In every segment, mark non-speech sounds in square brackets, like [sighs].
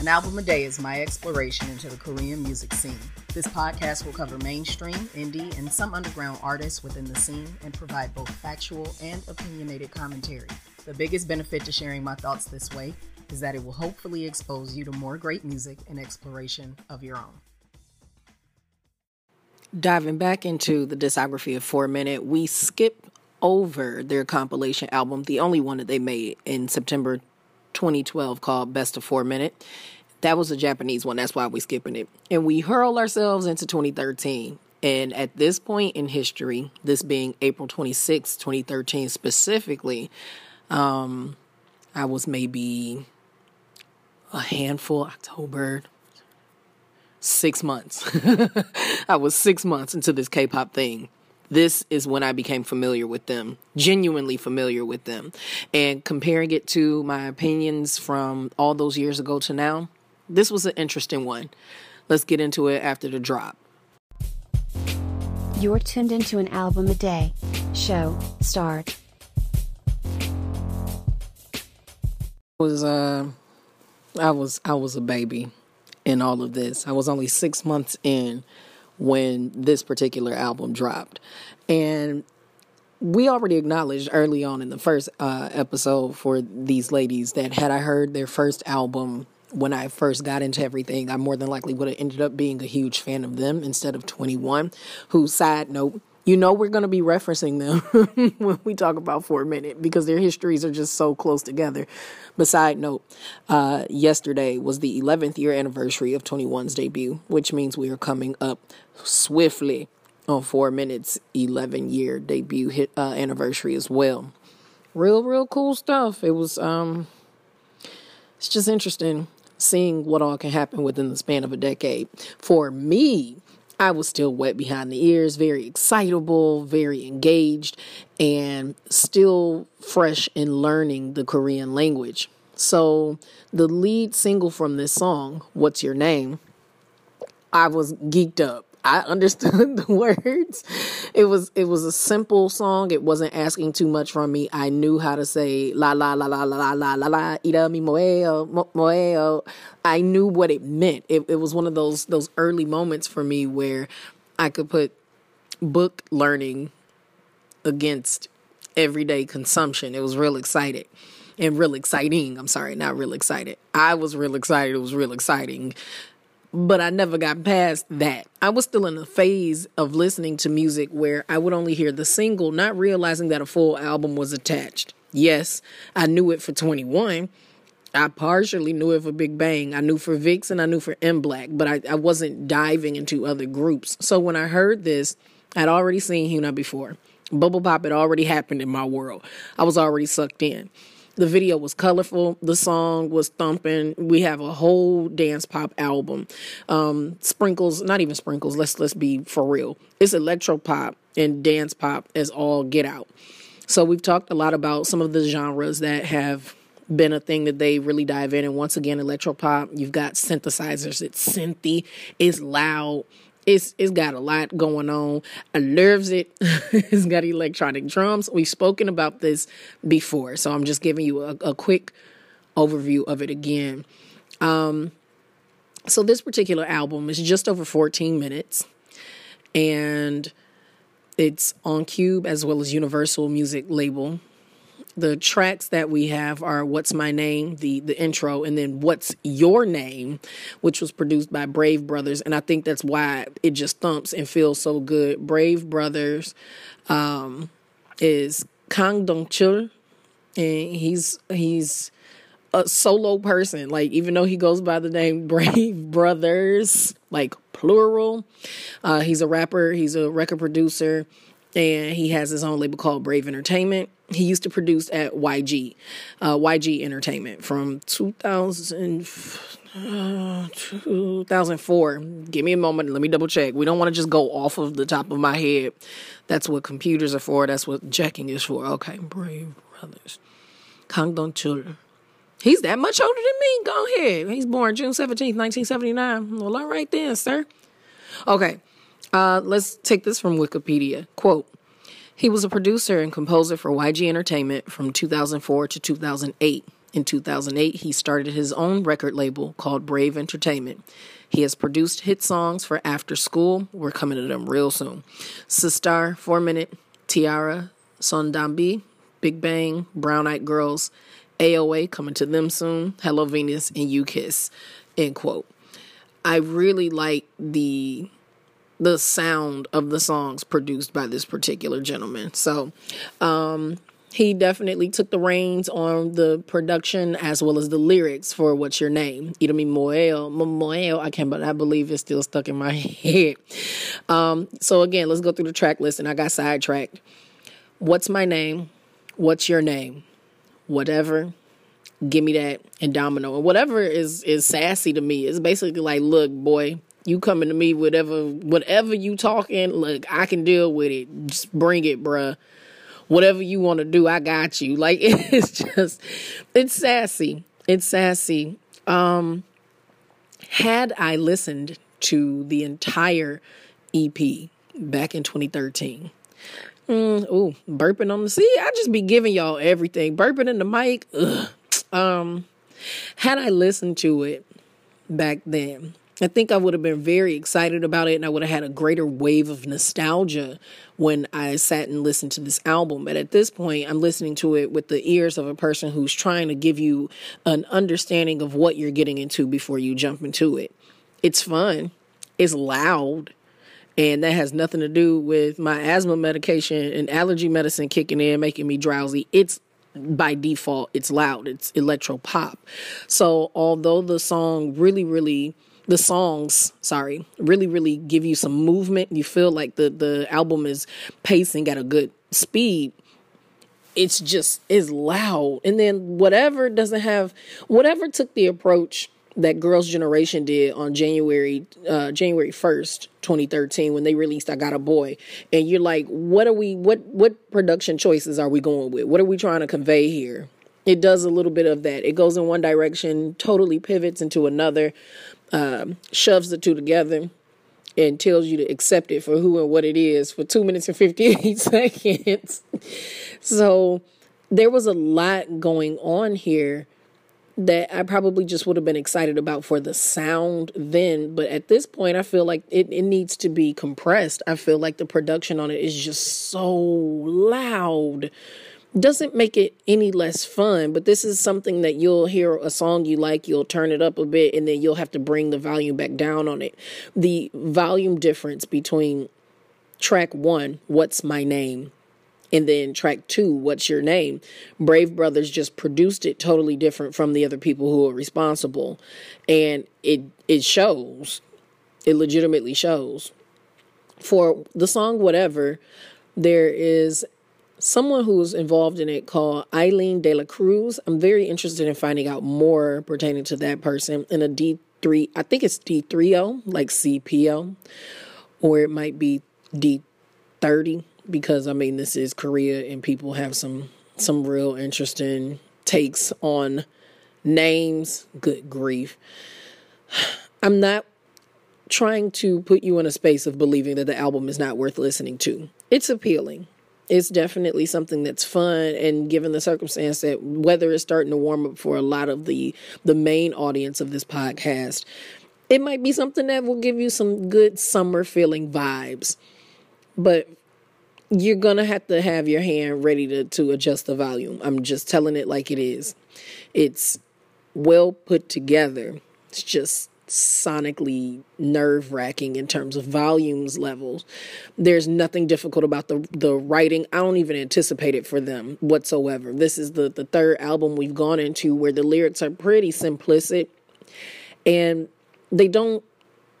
An album a day is my exploration into the Korean music scene. This podcast will cover mainstream, indie, and some underground artists within the scene and provide both factual and opinionated commentary. The biggest benefit to sharing my thoughts this way is that it will hopefully expose you to more great music and exploration of your own. Diving back into the discography of Four Minute, we skip over their compilation album, the only one that they made in September 2012 called Best of Four Minute. That was a Japanese one. That's why we're skipping it. And we hurl ourselves into 2013. And at this point in history, this being April 26, 2013 specifically, um, I was maybe a handful, October, six months. [laughs] I was six months into this K pop thing this is when I became familiar with them, genuinely familiar with them. And comparing it to my opinions from all those years ago to now, this was an interesting one. Let's get into it after the drop. You're tuned into an album a day. Show start. Was uh I was I was a baby in all of this. I was only 6 months in when this particular album dropped. And we already acknowledged early on in the first uh, episode for these ladies that had I heard their first album when I first got into everything, I more than likely would have ended up being a huge fan of them instead of 2NE1, who, side note, you know we're going to be referencing them [laughs] when we talk about Four Minute because their histories are just so close together. But side note, uh, yesterday was the 11th year anniversary of 2NE1's debut, which means we are coming up swiftly on Four Minutes 11 year debut hit uh, anniversary as well. Real, real cool stuff. It was um, it's just interesting seeing what all can happen within the span of a decade. For me, I was still wet behind the ears, very excitable, very engaged, and still fresh in learning the Korean language. So, the lead single from this song, What's Your Name? I was geeked up. I understood [laughs] the words. It was it was a simple song. It wasn't asking too much from me. I knew how to say la la la la la la la la la ira mi moeo eh, oh, moeo. Eh, oh. I knew what it meant. It it was one of those those early moments for me where I could put book learning against everyday consumption. It was real excited and real exciting. I'm sorry, not real excited. I was real excited. It was real exciting but I never got past that. I was still in a phase of listening to music where I would only hear the single, not realizing that a full album was attached. Yes, I knew it for 2NE1. I partially knew it for Big Bang. I knew for VIXX and I knew for MBLAQ, but I, I wasn't diving into other groups. So when I heard this, I'd already seen Hyuna before. Bubble Pop had already happened in my world. I was already sucked in. The video was colorful. The song was thumping. We have a whole dance pop album. Um, sprinkles, not even sprinkles. Let's let's be for real. It's electro pop and dance pop as all get out. So we've talked a lot about some of the genres that have been a thing that they really dive in. And once again, electro pop, you've got synthesizers. It's synthy. It's loud it's it's got a lot going on. I loves it. [laughs] it's got electronic drums. We've spoken about this before, so I'm just giving you a, a quick overview of it again. Um, so this particular album is just over 14 minutes, and it's on Cube as well as Universal Music label the tracks that we have are What's My Name, the the intro, and then What's Your Name, which was produced by Brave Brothers, and I think that's why it just thumps and feels so good. Brave Brothers um, is Kang Dong Chul, and he's he's a solo person. Like even though he goes by the name [laughs] Brave Brothers, like plural, uh, he's a rapper, he's a record producer, and he has his own label called Brave Entertainment he used to produce at YG, uh, YG Entertainment from 2000, uh, 2004. Give me a moment. Let me double check. We don't want to just go off of the top of my head. That's what computers are for. That's what checking is for. Okay, Brave Brothers. Kang Dong. He's that much older than me. Go ahead. He's born June 17th, 1979. Well, all right then, sir. Okay. Uh, let's take this from Wikipedia. Quote he was a producer and composer for YG Entertainment from 2004 to 2008. In 2008, he started his own record label called Brave Entertainment. He has produced hit songs for After School. We're coming to them real soon. Sistar, Four Minute, T-ara, Sondambi, Big Bang, Brown Eyed Girls, AOA coming to them soon, Hello Venus, and U-KISS. End quote. I really like the the sound of the songs produced by this particular gentleman. So, um, he definitely took the reins on the production as well as the lyrics for What's Your Name? Irami Moel. Moel, I can't but I believe it's still stuck in my [laughs] head. Um, so again, let's go through the track list and I got sidetracked. What's my name? What's your name? Whatever. Give me that and domino. And whatever is is sassy to me. It's basically like, look, boy, you coming to me whatever whatever you talking look i can deal with it. Just bring it bruh. Whatever you want to do i got you. [laughs] Like it's just it's sassy. It's sassy. Um had i listened to the entire ep back in 2013 mm, oh burping on the sea i just be giving y'all everything. Burping in the mic ugh. um had i listened to it back then I think I would have been very excited about it and I would have had a greater wave of nostalgia when I sat and listened to this album. But at this point, I'm listening to it with the ears of a person who's trying to give you an understanding of what you're getting into before you jump into it. It's fun, it's loud, and that has nothing to do with my asthma medication and allergy medicine kicking in, making me drowsy. It's by default, it's loud, it's electro pop. So, although the song really, really the songs, sorry, really, really give you some movement. You feel like the the album is pacing at a good speed. It's just is loud, and then whatever doesn't have whatever took the approach that Girls' Generation did on January uh, January first, twenty thirteen, when they released "I Got a Boy," and you're like, what are we? What what production choices are we going with? What are we trying to convey here? It does a little bit of that. It goes in one direction, totally pivots into another um, shoves the two together and tells you to accept it for who and what it is for two minutes and 58 [laughs] seconds. so there was a lot going on here that I probably just would have been excited about for the sound then. But at this point, I feel like it, it needs to be compressed. I feel like the production on it is just so loud doesn't make it any less fun, but this is something that you'll hear a song you like, you'll turn it up a bit, and then you'll have to bring the volume back down on it. The volume difference between track one, What's My Name, and then track two, What's Your Name? Brave Brothers just produced it totally different from the other people who are responsible. And it it shows. It legitimately shows. For the song Whatever, there is someone who's involved in it called Eileen De La Cruz. I'm very interested in finding out more pertaining to that person in a D3, I think it's D30, like CPO, or it might be D30 because I mean this is Korea and people have some some real interesting takes on names. Good grief. [sighs] I'm not trying to put you in a space of believing that the album is not worth listening to. It's appealing it's definitely something that's fun and given the circumstance that weather is starting to warm up for a lot of the the main audience of this podcast it might be something that will give you some good summer feeling vibes. But you're gonna have to have your hand ready to, to adjust the volume. I'm just telling it like it is. It's well put together. It's just sonically nerve wracking in terms of volumes levels. There's nothing difficult about the the writing. I don't even anticipate it for them whatsoever. This is the the third album we've gone into where the lyrics are pretty simplistic and they don't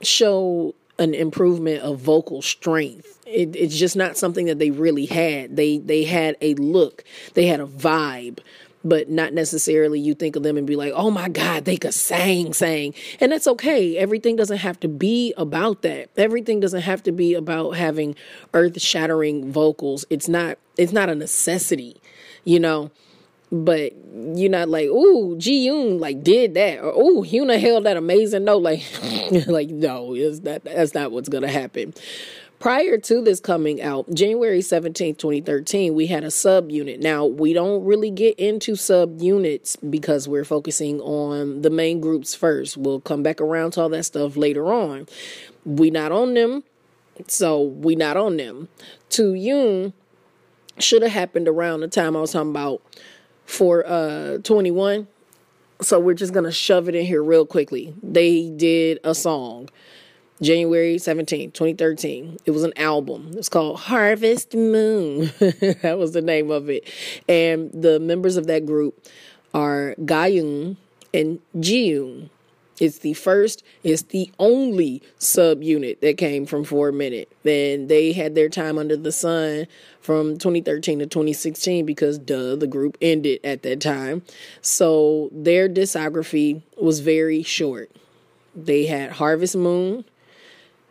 show an improvement of vocal strength. It, it's just not something that they really had. They they had a look, they had a vibe, but not necessarily you think of them and be like, oh my God, they could sing, sing. And that's okay. Everything doesn't have to be about that. Everything doesn't have to be about having earth shattering vocals. It's not, it's not a necessity, you know? But you're not like, ooh, Ji Yoon like did that, or ooh, Hyuna held that amazing note. Like, [laughs] like no, that's not what's gonna happen. Prior to this coming out, January 17th, 2013, we had a subunit. Now, we don't really get into subunits because we're focusing on the main groups first. We'll come back around to all that stuff later on. We not on them, so we not on them. 2Yoon should have happened around the time I was talking about for uh 2NE1. So we're just gonna shove it in here real quickly. They did a song January 17, 2013. It was an album. It's called Harvest Moon. [laughs] that was the name of it. And the members of that group are Gayun and Jiyoon. It's the first, it's the only subunit that came from 4 Minute. And they had their time under the sun from 2013 to 2016 because, duh, the group ended at that time. So their discography was very short. They had Harvest Moon,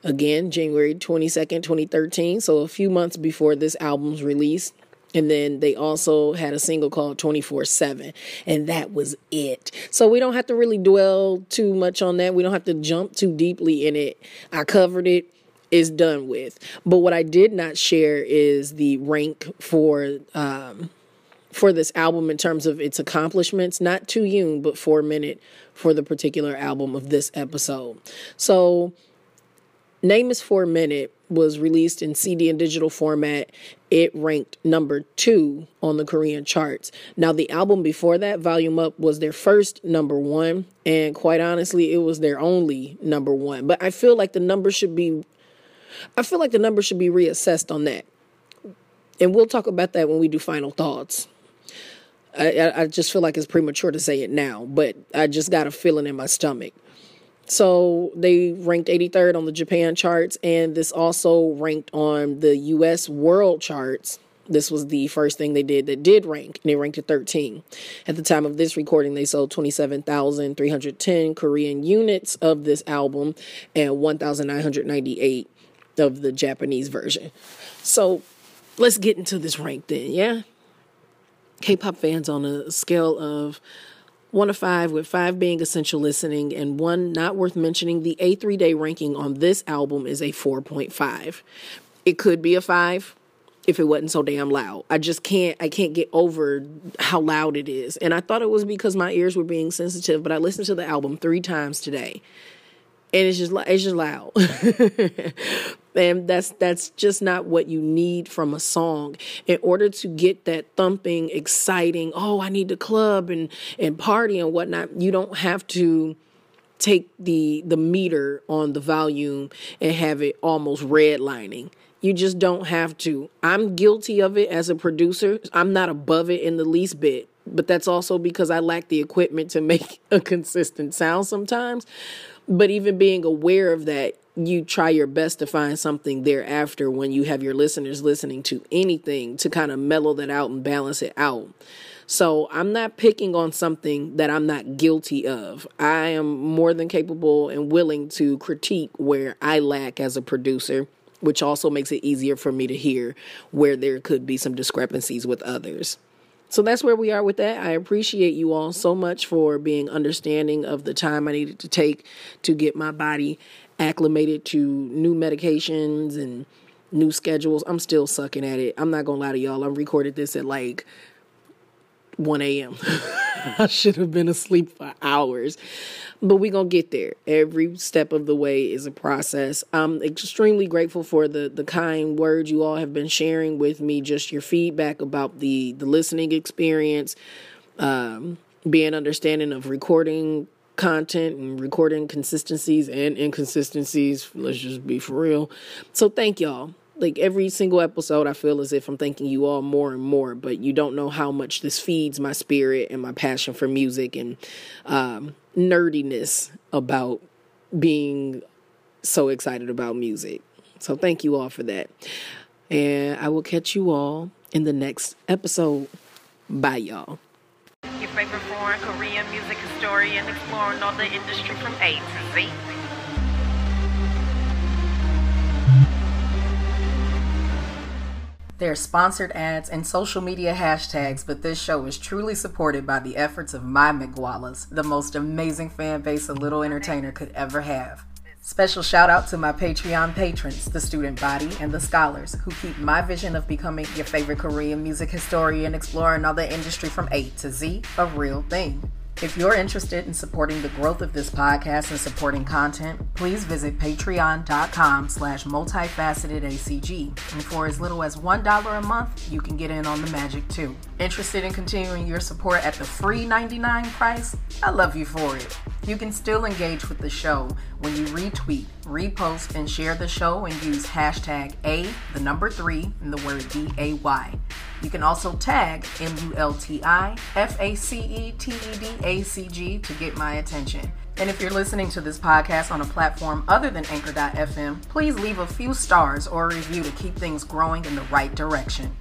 again, January 22nd, 2013. So a few months before this album's release. And then they also had a single called 24 7, and that was it. So we don't have to really dwell too much on that. We don't have to jump too deeply in it. I covered it, it, is done with. But what I did not share is the rank for. Um, for this album in terms of its accomplishments, not 2Yoon, but for a minute for the particular album of this episode. So Name is Four Minute was released in CD and digital format. It ranked number two on the Korean charts. Now, the album before that, Volume Up, was their first number one, and quite honestly, it was their only number one. But I feel like the number should be, I feel like the number should be reassessed on that, and we'll talk about that when we do final thoughts. I, I just feel like it's premature to say it now, but I just got a feeling in my stomach. So they ranked 83rd on the Japan charts, and this also ranked on the US world charts. This was the first thing they did that did rank, and they ranked at 13. At the time of this recording, they sold 27,310 Korean units of this album and 1,998 of the Japanese version. So let's get into this rank then, yeah? K pop fans on a scale of one of five, with five being essential listening and one not worth mentioning. The A3 day ranking on this album is a 4.5. It could be a five if it wasn't so damn loud. I just can't I can't get over how loud it is. And I thought it was because my ears were being sensitive, but I listened to the album 3 times today. And it's just it's just loud. [laughs] and that's that's just not what you need from a song. In order to get that thumping exciting oh i need to club and and party and whatnot you don't have to take the the meter on the volume and have it almost redlining. You just don't have to. I'm guilty of it as a producer. I'm not above it in the least bit but that's also because i lack the equipment to make [laughs] a consistent sound sometimes. But even being aware of that you try your best to find something thereafter when you have your listeners listening to anything to kind of mellow that out and balance it out. So I'm not picking on something that I'm not guilty of. I am more than capable and willing to critique where I lack as a producer, which also makes it easier for me to hear where there could be some discrepancies with others. So that's where we are with that. I appreciate you all so much for being understanding of the time I needed to take to get my body acclimated to new medications and new schedules. I'm still sucking at it. I'm not gonna lie to y'all. I recorded this at like 1 a.m. [laughs] I should have been asleep for hours. But we're going to get there. Every step of the way is a process. I'm extremely grateful for the, the kind words you all have been sharing with me, just your feedback about the, the listening experience, um, being understanding of recording content and recording consistencies and inconsistencies. Let's just be for real. So thank y'all. Like every single episode, I feel as if I'm thanking you all more and more, but you don't know how much this feeds my spirit and my passion for music and um, nerdiness about being so excited about music. So thank you all for that. And I will catch you all in the next episode. Bye, y'all favorite foreign Korean music historian exploring all the industry from A to Z. There are sponsored ads and social media hashtags, but this show is truly supported by the efforts of my McGualas, the most amazing fan base a little entertainer could ever have. Special shout out to my Patreon patrons, the student body, and the scholars who keep my vision of becoming your favorite Korean music historian exploring all the industry from A to Z a real thing. If you're interested in supporting the growth of this podcast and supporting content, please visit patreon.com slash multifacetedacg. And for as little as $1 a month, you can get in on the magic too. Interested in continuing your support at the free 99 price? I love you for it. You can still engage with the show when you retweet, repost, and share the show and use hashtag A, the number three, and the word D A Y. You can also tag M U L T I F A C E T E D A C G to get my attention. And if you're listening to this podcast on a platform other than Anchor.fm, please leave a few stars or a review to keep things growing in the right direction.